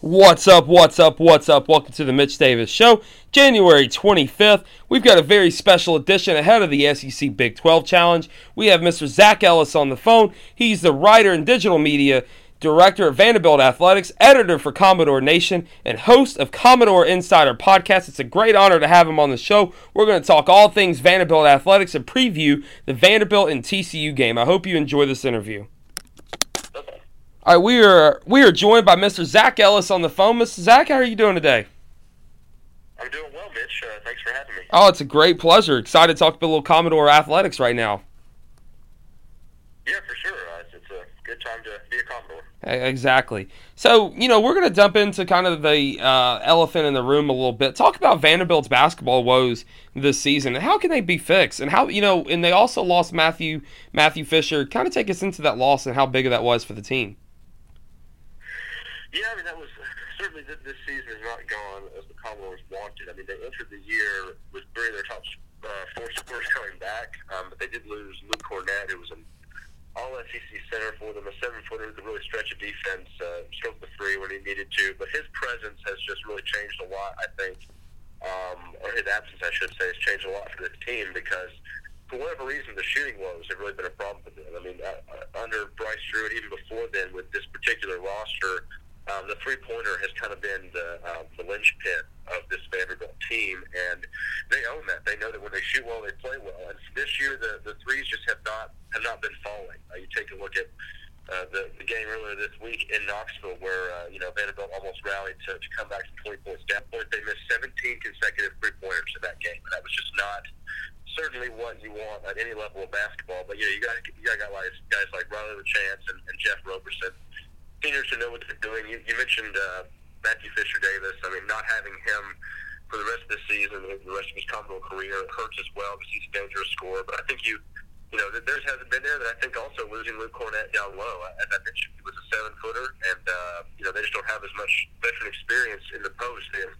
What's up, what's up, what's up? Welcome to the Mitch Davis Show, January 25th. We've got a very special edition ahead of the SEC Big 12 Challenge. We have Mr. Zac Ellis on the phone. He's the writer in digital media, director of Vanderbilt Athletics, editor for Commodore Nation, and host of Commodore Insider Podcast. It's a great honor to have him on the show. We're going to talk all things Vanderbilt Athletics and preview the Vanderbilt and TCU game. I hope you enjoy this interview. All right, we are we are joined by Mr. Zac Ellis on the phone. Mr. Zac, how are you doing today? I'm doing well, Mitch. Uh, thanks for having me. Oh, it's a great pleasure. Excited to talk about a little Commodore athletics right now. Yeah, for sure. Uh, it's, it's a good time to be a Commodore. Exactly. So, you know, we're going to jump into kind of the uh, elephant in the room a little bit. Talk about Vanderbilt's basketball woes this season and how can they be fixed? And how, you know, and they also lost Matthew Matthew Fisher. Kind of take us into that loss and how big of that was for the team. Yeah, I mean that was certainly this, this season has not gone as the Commodores wanted. I mean they entered the year with three of their top uh, four scores coming back, um, but they did lose Luke Kornet, who was an All SEC center for them, a seven footer that really stretch a defense, uh, stroke the three when he needed to. But his presence has just really changed a lot. I think, um, or his absence, I should say, has changed a lot for this team because for whatever reason, the shooting woes have really been a problem for them. I mean, uh, uh under Bryce Drew, and even before then, with this particular roster, um, the three pointer has kind of been the, um, the linchpin of this Vanderbilt team, and they own that. They know that when they shoot well, they play well. And this year, the the threes just have not have not been falling. Uh, you take a look at uh, the the game earlier this week in Knoxville, where uh, you know Vanderbilt almost rallied to, to come back from 20 points down. Point they missed 17 consecutive three pointers in that game, and that was just not certainly what you want at any level of basketball. But you know, you got you got guys guys like Riley LaChance and, and Jeff Roberson seniors to know what they're doing. You, you mentioned uh, Matthew Fisher Davis. I mean, not having him for the rest of the season, the rest of his Commodore career, hurts as well because he's a dangerous scorer. But I think you, you know, theirs hasn't been there. That I think also losing Luke Kornet down low, as I mentioned, he was a seven footer, and uh, you know they just don't have as much veteran experience in the post. And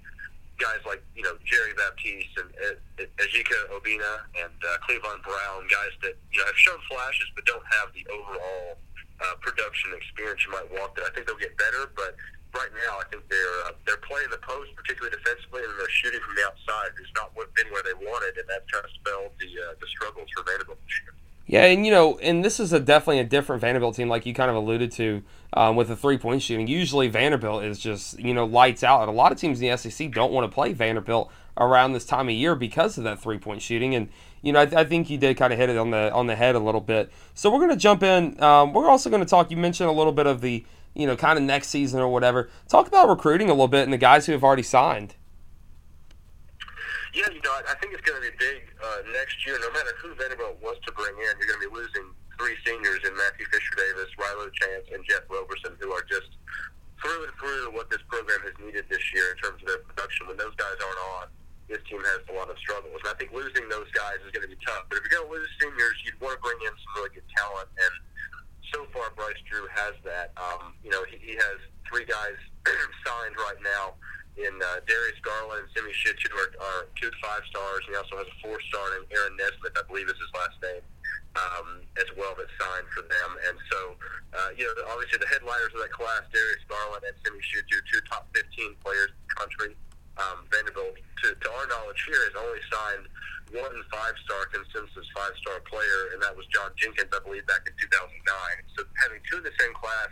guys like you know Djery Baptiste and uh, Ejike Obinna and uh, Clevon Brown, guys that you know have shown flashes but don't have the overall uh, production experience you might want there. I think they'll get better, but right now I think they're uh, they're playing the post, particularly defensively, and they're shooting from the outside. It's not been where they wanted, and that's kind of spelled the uh, the struggles for Vanderbilt this year. Yeah, and you know, and this is a definitely a different Vanderbilt team, like you kind of alluded to um, with the three point shooting. Usually, Vanderbilt is just you know lights out, and a lot of teams in the SEC don't want to play Vanderbilt around this time of year because of that three point shooting. And you know, I, I, think you did kind of hit it on the on the head a little bit. So we're going to jump in. Um, we're also going to talk. You mentioned a little bit of the you know kind of next season or whatever. Talk about recruiting a little bit and the guys who have already signed. Yeah, you know, I, think it's going to be big uh, next year. No matter who Vanderbilt wants to bring in, you're going to be losing three seniors in Matthew Fisher Davis, Riley Chance, and Jeff Roberson, who are just through and through what this program has needed this year in terms of their production. When those guys aren't on, this team has a lot of struggles. And I think losing those guys is going to be tough. But if you're going to lose seniors, you'd want to bring in some really good talent. And so far, Bryce Drew has that. Um, you know, he, he has three guys signed right now in uh, Darius Garland and Simi Shittu are, are two five stars. He also has a four star named Aaron Nesmith, I believe is his last name, um, as well that signed for them. And so, uh, you know, obviously the headliners of that class, Darius Garland and Simi Shittu, two top 15 players in the country. Um, Vanderbilt, to, to here, has only signed one five-star consensus five-star player, and that was John Jenkins, I believe, back in 2009. So having two in the same class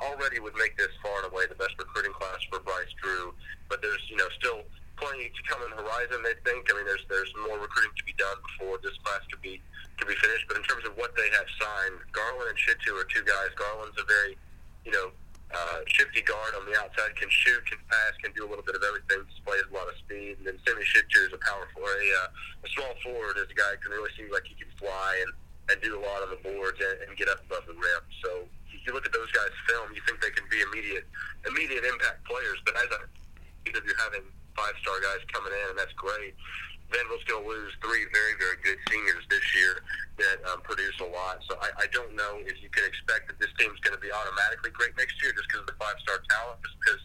already would make this far and away the best recruiting class for Bryce Drew. But there's, you know, still plenty to come on the horizon. They think. I mean, there's there's more recruiting to be done before this class could be could be finished. But in terms of what they have signed, Garland and Shittu are two guys. Garland's a very, you know, uh, shifty guard on the outside, can shoot, can pass, can do a little bit of everything, displays a lot of speed. And then Simi Shittu is a power forward, a, uh, a small forward, is a guy who can really seem like he can fly and, and do a lot on the boards and, and get up above the rim. So you look at those guys' film, you think they can be immediate immediate impact players. But as a if you're having five star guys coming in, and that's great. Vanderbilt's going to lose three very, very good seniors this year that um, produce a lot. So I, I don't know if you can expect that this team's going to be automatically great next year just because of the five-star talent, just because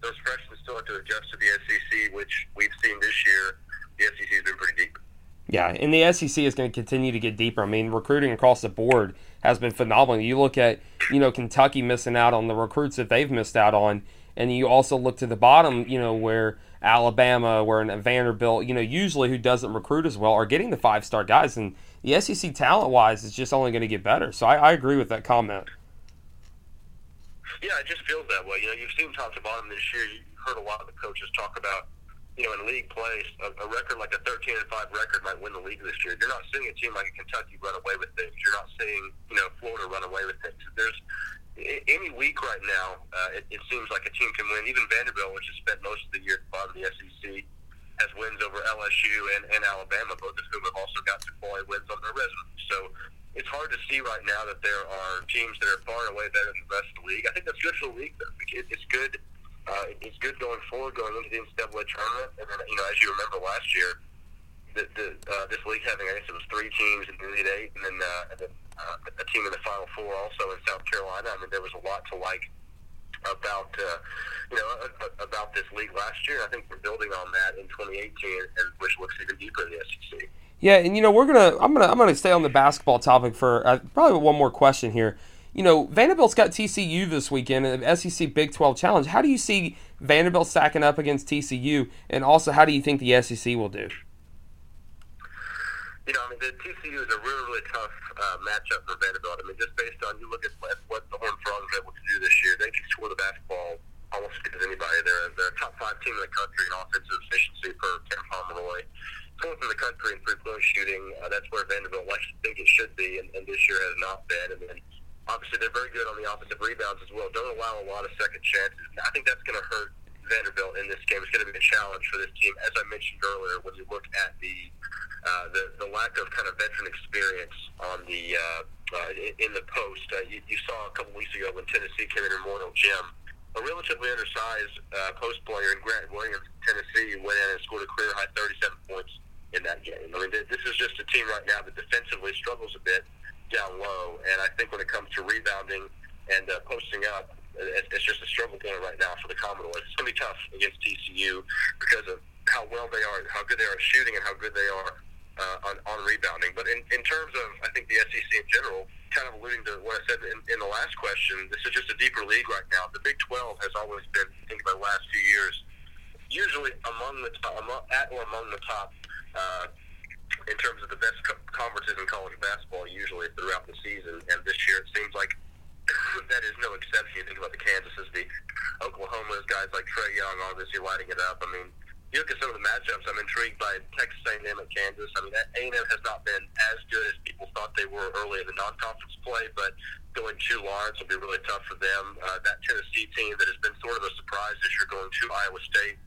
those freshmen still have to adjust to the SEC, which we've seen this year. The SEC has been pretty deep. Yeah, and the SEC is going to continue to get deeper. I mean, recruiting across the board has been phenomenal. You look at, you know, Kentucky missing out on the recruits that they've missed out on, and you also look to the bottom, you know, where Alabama, where Vanderbilt, you know, usually who doesn't recruit as well, are getting the five star guys, and the SEC talent wise is just only going to get better. So I, I agree with that comment. Yeah, it just feels that way. You know, you've seen top to bottom this year. You heard a lot of the coaches talk about you know, in league play, a, a record like a 13 and 5 record might win the league this year. You're not seeing a team like Kentucky run away with things. You're not seeing, you know, Florida run away with things. There's any week right now, uh, it, it seems like a team can win. Even Vanderbilt, which has spent most of the year at the bottom of the SEC, has wins over LSU and, and Alabama, both of whom have also got some quality wins on their resume. So it's hard to see right now that there are teams that are far and away better than the rest of the league. I think that's good for the league. Though. It, it's good uh, it's good going forward, going into the NCAA tournament. And then, you know, as you remember last year, the, the, uh, this league having, I guess it was three teams in the Elite Eight, and then, uh, and then uh, a team in the Final Four also in South Carolina. I mean, there was a lot to like about uh, you know about this league last year. I think we're building on that in 2018, and which looks even deeper in the SEC. Yeah, and you know we're gonna I'm gonna I'm gonna stay on the basketball topic for uh, probably one more question here you know, Vanderbilt's got TCU this weekend in the SEC Big 12 Challenge. How do you see Vanderbilt stacking up against TCU, and also how do you think the SEC will do? You know, I mean, the TCU is a really, really tough uh, matchup for Vanderbilt. I mean, just based on you look at what the Horned Frogs are able to do this year, they can score the basketball almost as good as anybody. They're, they're a top five team in the country in offensive efficiency per Ken Pomeroy. Fourth in the country in three point shooting. Uh, that's where Vanderbilt likes to think it should be, and, and this year has not been. And then obviously they're very good on the offensive rebounds as well. Don't allow a lot of second chances. I think that's going to hurt Vanderbilt in this game. It's going to be a challenge for this team. As I mentioned earlier, when you look at the uh, the, the lack of kind of veteran experience on the uh, uh, in the post, uh, you, you saw a couple weeks ago when Tennessee came in Memorial Gym, a relatively undersized uh, post player in Grant Williams, Tennessee, went in and scored a career high 37 points in that game. I mean, this is just a team right now that defensively struggles a bit down low. And I think when it comes to rebounding and uh, posting up, it's just a struggle point right now for the Commodores. It's going to be tough against TCU because of how well they are, how good they are shooting, and how good they are uh, on, on rebounding. But in, in terms of, I think, the SEC in general, kind of alluding to what I said in, in the last question, this is just a deeper league right now. The Big 12 has always been, think about the last few years, usually among the top, among, at or among the top uh, in terms of the best co- conferences in college basketball usually throughout the season. And this year it seems like that is no exception. You think about the Kansases, the Oklahomas, guys like Trae Young, obviously lighting it up. I mean, you look at some of the matchups. I'm intrigued by Texas A&M at Kansas. I mean, A&M has not been as good as people thought they were early in the non-conference play, but going to Lawrence will be really tough for them. Uh, that Tennessee team that has been sort of a surprise this year going to Iowa State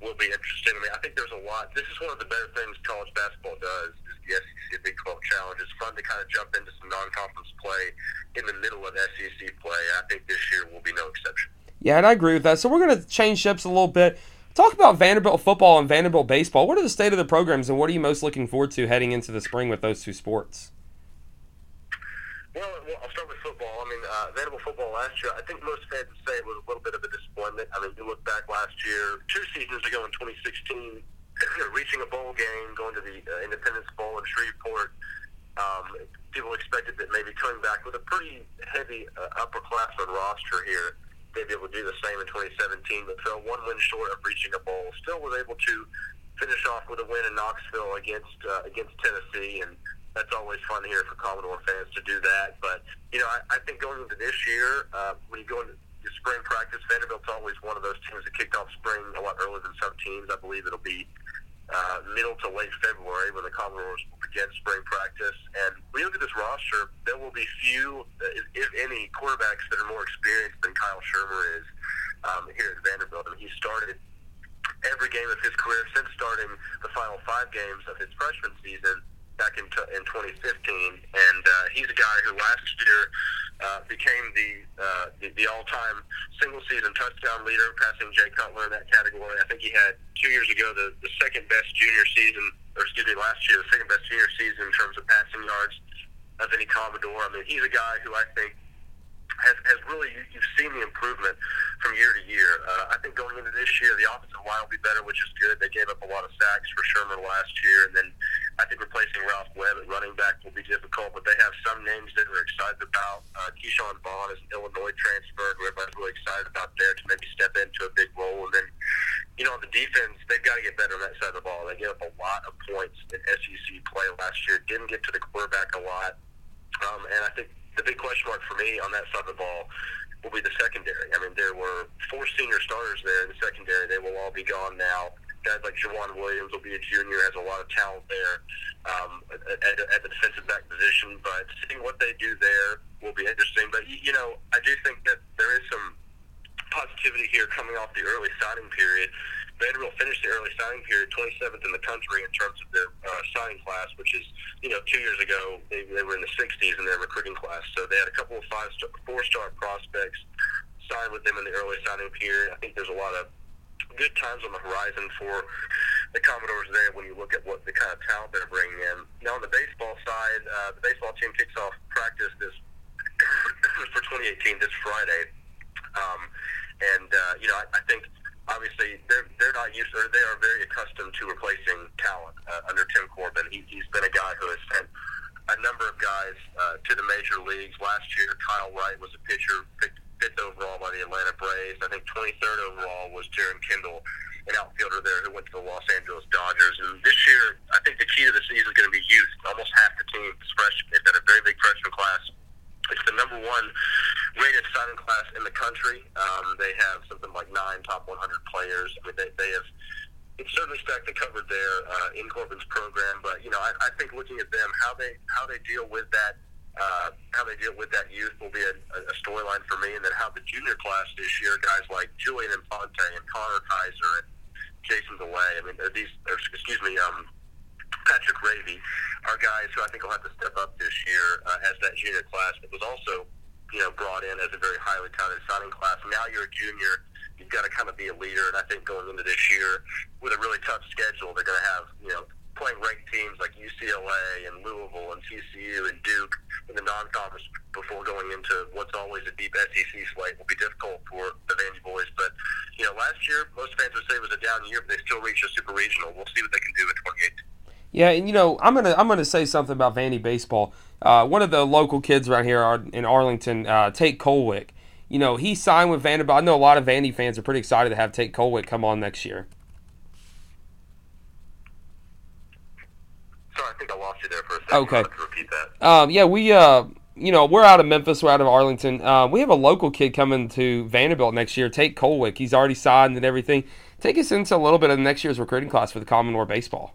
will be interesting. I mean, I think there's a lot. This is one of the better things college basketball does. Is the SEC Big 12 Challenge. It's fun to kind of jump into some non-conference play in the middle of SEC play. I think this year will be no exception. Yeah, and I agree with that. So we're going to change ships a little bit. Talk about Vanderbilt football and Vanderbilt baseball. What are the state of the programs, and what are you most looking forward to heading into the spring with those two sports? Well, I'll start with football. I mean, uh, Vanderbilt football last year, I think most fans would say it was a little bit of a disappointment. I mean, you look back last year, two seasons ago in 2016, reaching a bowl game, going to the uh, Independence Bowl in Shreveport. Um, people expected that maybe coming back with a pretty heavy uh, upperclassman roster here, they'd be able to do the same in 2017, but fell one win short of reaching a bowl. Still was able to finish off with a win in Knoxville against uh, against Tennessee, and that's always fun here for Commodore fans to do that. But you know, I, I think going into this year, uh, when you go into spring practice, Vanderbilt's always one of those teams that kicked off spring a lot earlier than some teams. I believe it'll be uh, middle to late February when the Commodores will begin spring practice. And you look at this roster, there will be few, if any, quarterbacks that are more experienced than Kyle Shurmur is um, here at Vanderbilt. I mean, he started every game of his career since starting the final five games of his freshman season back in, t- in 2015, and uh, he's a guy who last year uh, became the, uh, the the all-time single-season touchdown leader, passing Jay Cutler in that category. I think he had two years ago the, the second best junior season, or excuse me, last year the second best junior season in terms of passing yards of any Commodore. I mean, he's a guy who I think has, has really you've seen the improvement from year to year. Uh, I think going into this year, the offensive line will be better, which is good. They gave up a lot of sacks for Shurmur last year, and then I think replacing Ralph Webb at running back will be difficult, but they have some names that we're excited about. Uh, Ke'Shawn Vaughn is an Illinois transfer who everybody's really excited about there to maybe step into a big role. And then, you know, the defense, they've got to get better on that side of the ball. They gave up a lot of points in SEC play last year, didn't get to the quarterback a lot. Um, and I think the big question mark for me on that side of the ball will be the secondary. I mean, there were four senior starters there in the secondary. They will all be gone now guys like Joejuan Williams will be a junior, has a lot of talent there um, at, at the defensive back position. But seeing what they do there will be interesting. But you know, I do think that there is some positivity here coming off the early signing period. Vanderbilt finished the early signing period 27th in the country in terms of their uh, signing class, which is, you know, two years ago they, they were in the 60s in their recruiting class. So they had a couple of five, star, four-star prospects signed with them in the early signing period. I think there's a lot of good times on the horizon for the Commodores there when you look at what the kind of talent they're bringing in. Now on the baseball side, uh, the baseball team kicks off practice this for 2018 this Friday, um, and uh, you know I, I think obviously they're they're not used or they are very accustomed to replacing talent uh, under Tim Corbin. He, he's been a guy who has sent a number of guys uh, to the major leagues. Last year, Kyle Wright was a pitcher picked fifth overall by the Atlanta Braves. I think 23rd overall was Jeren Kendall, an outfielder there who went to the Los Angeles Dodgers. And this year, I think the key to the season is going to be youth. Almost half the team is freshman. They've got a very big freshman class. It's the number one rated signing class in the country. Um, they have something like nine top 100 players. I mean, they, they have it's certainly stacked the cupboard there uh, in Corbin's program. But you know, I, I think looking at them, how they how they deal with that uh, how they deal with that youth will be a, a storyline for me, and then how the junior class this year, guys like Julian Infante and Connor Kaiser and Jason DeLay, I mean, these, or, excuse me, um, Patrick Raby, are guys who I think will have to step up this year uh, as that junior class. It was also, you know, brought in as a very highly touted signing class. Now you're a junior, you've got to kind of be a leader, and I think going into this year with a really tough schedule, they're going to have, you know, playing ranked teams like UCLA and Louisville and TCU and Duke in the non-conference before going into what's always a deep SEC slate will be difficult for the Vandy boys. But you know, last year most fans would say it was a down year, but they still reached a super regional. We'll see what they can do in 2018. Yeah, and you know, I'm gonna I'm gonna say something about Vandy baseball. Uh, one of the local kids right here in Arlington, uh, Tate Kolwyck. You know, he signed with Vanderbilt. I know a lot of Vandy fans are pretty excited to have Tate Kolwyck come on next year. Sorry, I think I lost you there for a second. Okay. repeat that. Um, yeah, we, uh, you know, we're out of Memphis. We're out of Arlington. Uh, we have a local kid coming to Vanderbilt next year. Tate Kolwyck. He's already signed and everything. Take us into a little bit of next year's recruiting class for the Commodore baseball.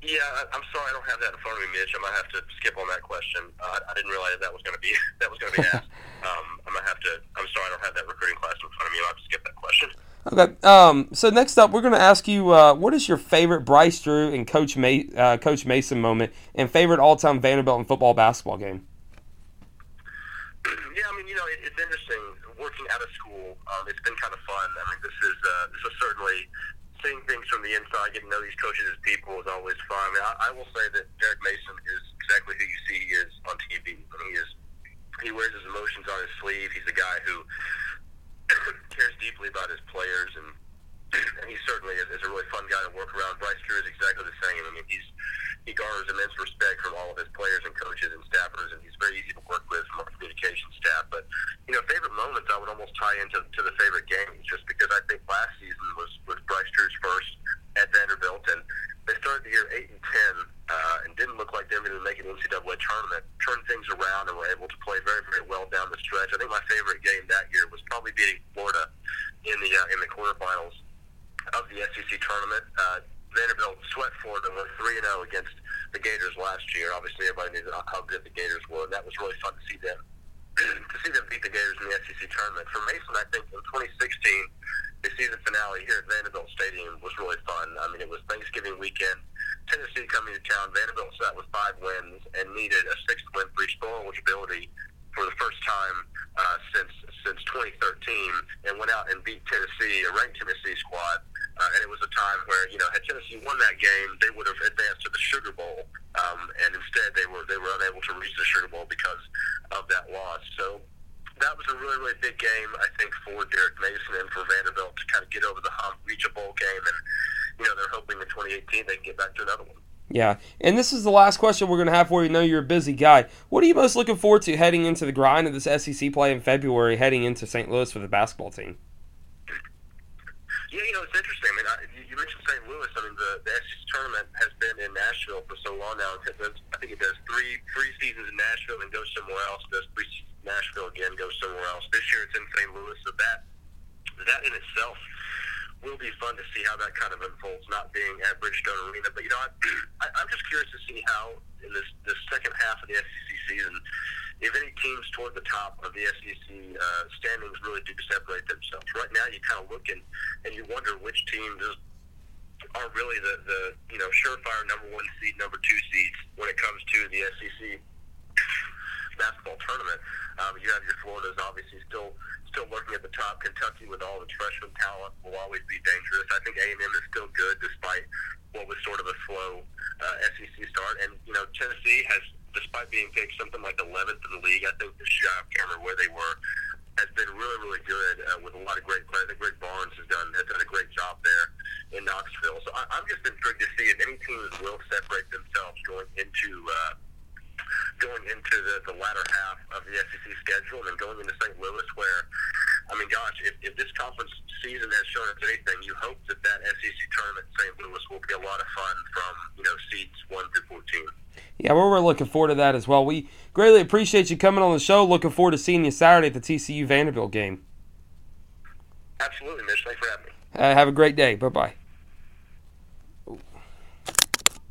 Yeah, I'm sorry, I don't have that in front of me, Mitch. I might have to skip on that question. Uh, I didn't realize that was going to be that was going to be asked. um, I might have to. I'm sorry, I don't have that recruiting class in front of me. I'll have to skip that question. Okay. Um, so next up, we're going to ask you, uh, what is your favorite Bryce Drew and Coach uh, Coach Mason moment, and favorite all-time Vanderbilt and football basketball game? Yeah, I mean, you know, it, it's interesting working out of school. Um, it's been kind of fun. I mean, this is uh, this is certainly seeing things from the inside, getting to know these coaches as people is always fun. I mean, I, I will say that Derek Mason is exactly who you see he is on TV. I mean, he is he wears his emotions on his sleeve. He's a guy who cares deeply about his players, and, and he certainly is, a really fun guy to work around. Bryce Drew is exactly the same. I mean, he's he garners immense respect from all of his players and coaches and staffers, and he's very easy to work with from our communication staff. But you know, favorite moments I would almost tie into to the favorite games, just because I think last season was was Bryce Drew's first at Vanderbilt, and they started the year eight and ten, uh, and didn't look like they were going to make an NCAA tournament. Turned things around and were able to play very very well down the stretch. I think my favorite game that year was probably beating Florida in the uh, in the quarterfinals of the SEC tournament. Uh, Vanderbilt swept Florida three and zero against the Gators last year. Obviously, everybody knew how good the Gators were, and that was really fun to see them to see them beat the Gators in the SEC tournament. For Mason, I think in 2016, the season finale here at Vanderbilt Stadium was really fun. I mean, it was Thanksgiving weekend. Tennessee coming to town. Vanderbilt sat with five wins and needed a sixth win for each bowl eligibility for the first time uh, since since 2013, and went out and beat Tennessee, a ranked Tennessee squad. Uh, and it was a time where you know had Tennessee won that game, they would have advanced to the Sugar Bowl, um, and instead they were they were unable to reach the Sugar Bowl because of that loss. So that was a really really big game, I think, for Derek Mason and for Vanderbilt to kind of get over the hump, reach a bowl game, and you know they're hoping in 2018 they can get back to another one. Yeah, and this is the last question we're going to have for you. Know you're a busy guy. What are you most looking forward to heading into the grind of this SEC play in February, heading into St. Louis for the basketball team? Yeah, you know, it's interesting. I mean, I, you mentioned St. Louis. I mean, the, the SEC tournament has been in Nashville for so long now. It I think it does three three seasons in Nashville and goes somewhere else. Does three seasons in Nashville again, goes somewhere else. This year it's in St. Louis. So that that in itself will be fun to see how that kind of unfolds, not being at Bridgestone Arena. But, you know, I, I, I'm just curious to see how in this, this second half of the SEC season – if any teams toward the top of the SEC uh, standings really do separate themselves. Right now, you kind of look and, and you wonder which teams are really the, the you know surefire number one seed, number two seeds when it comes to the SEC basketball tournament. Um, you have your Florida's obviously still still looking at the top. Kentucky with all its freshman talent will always be dangerous. I think A and M is still good despite what was sort of a slow uh, SEC start, and you know Tennessee has despite being picked something like 11th in the league, I think the I can't remember where they were, has been really, really good uh, with a lot of great players. I think Rick Barnes has done has done a great job there in Knoxville. So I, I'm just intrigued to see if any teams will separate themselves going into uh, going into the, the latter half of the SEC schedule and then going into St. Louis, where I mean, gosh, if, if this conference season has shown us anything, you hope that that SEC tournament in St. Louis will be a lot of fun from you know seeds one through fourteen. Yeah, well, we're looking forward to that as well. We greatly appreciate you coming on the show. Looking forward to seeing you Saturday at the TCU Vanderbilt game. Absolutely, Mitch. Thanks for having me. Uh, have a great day. Bye bye.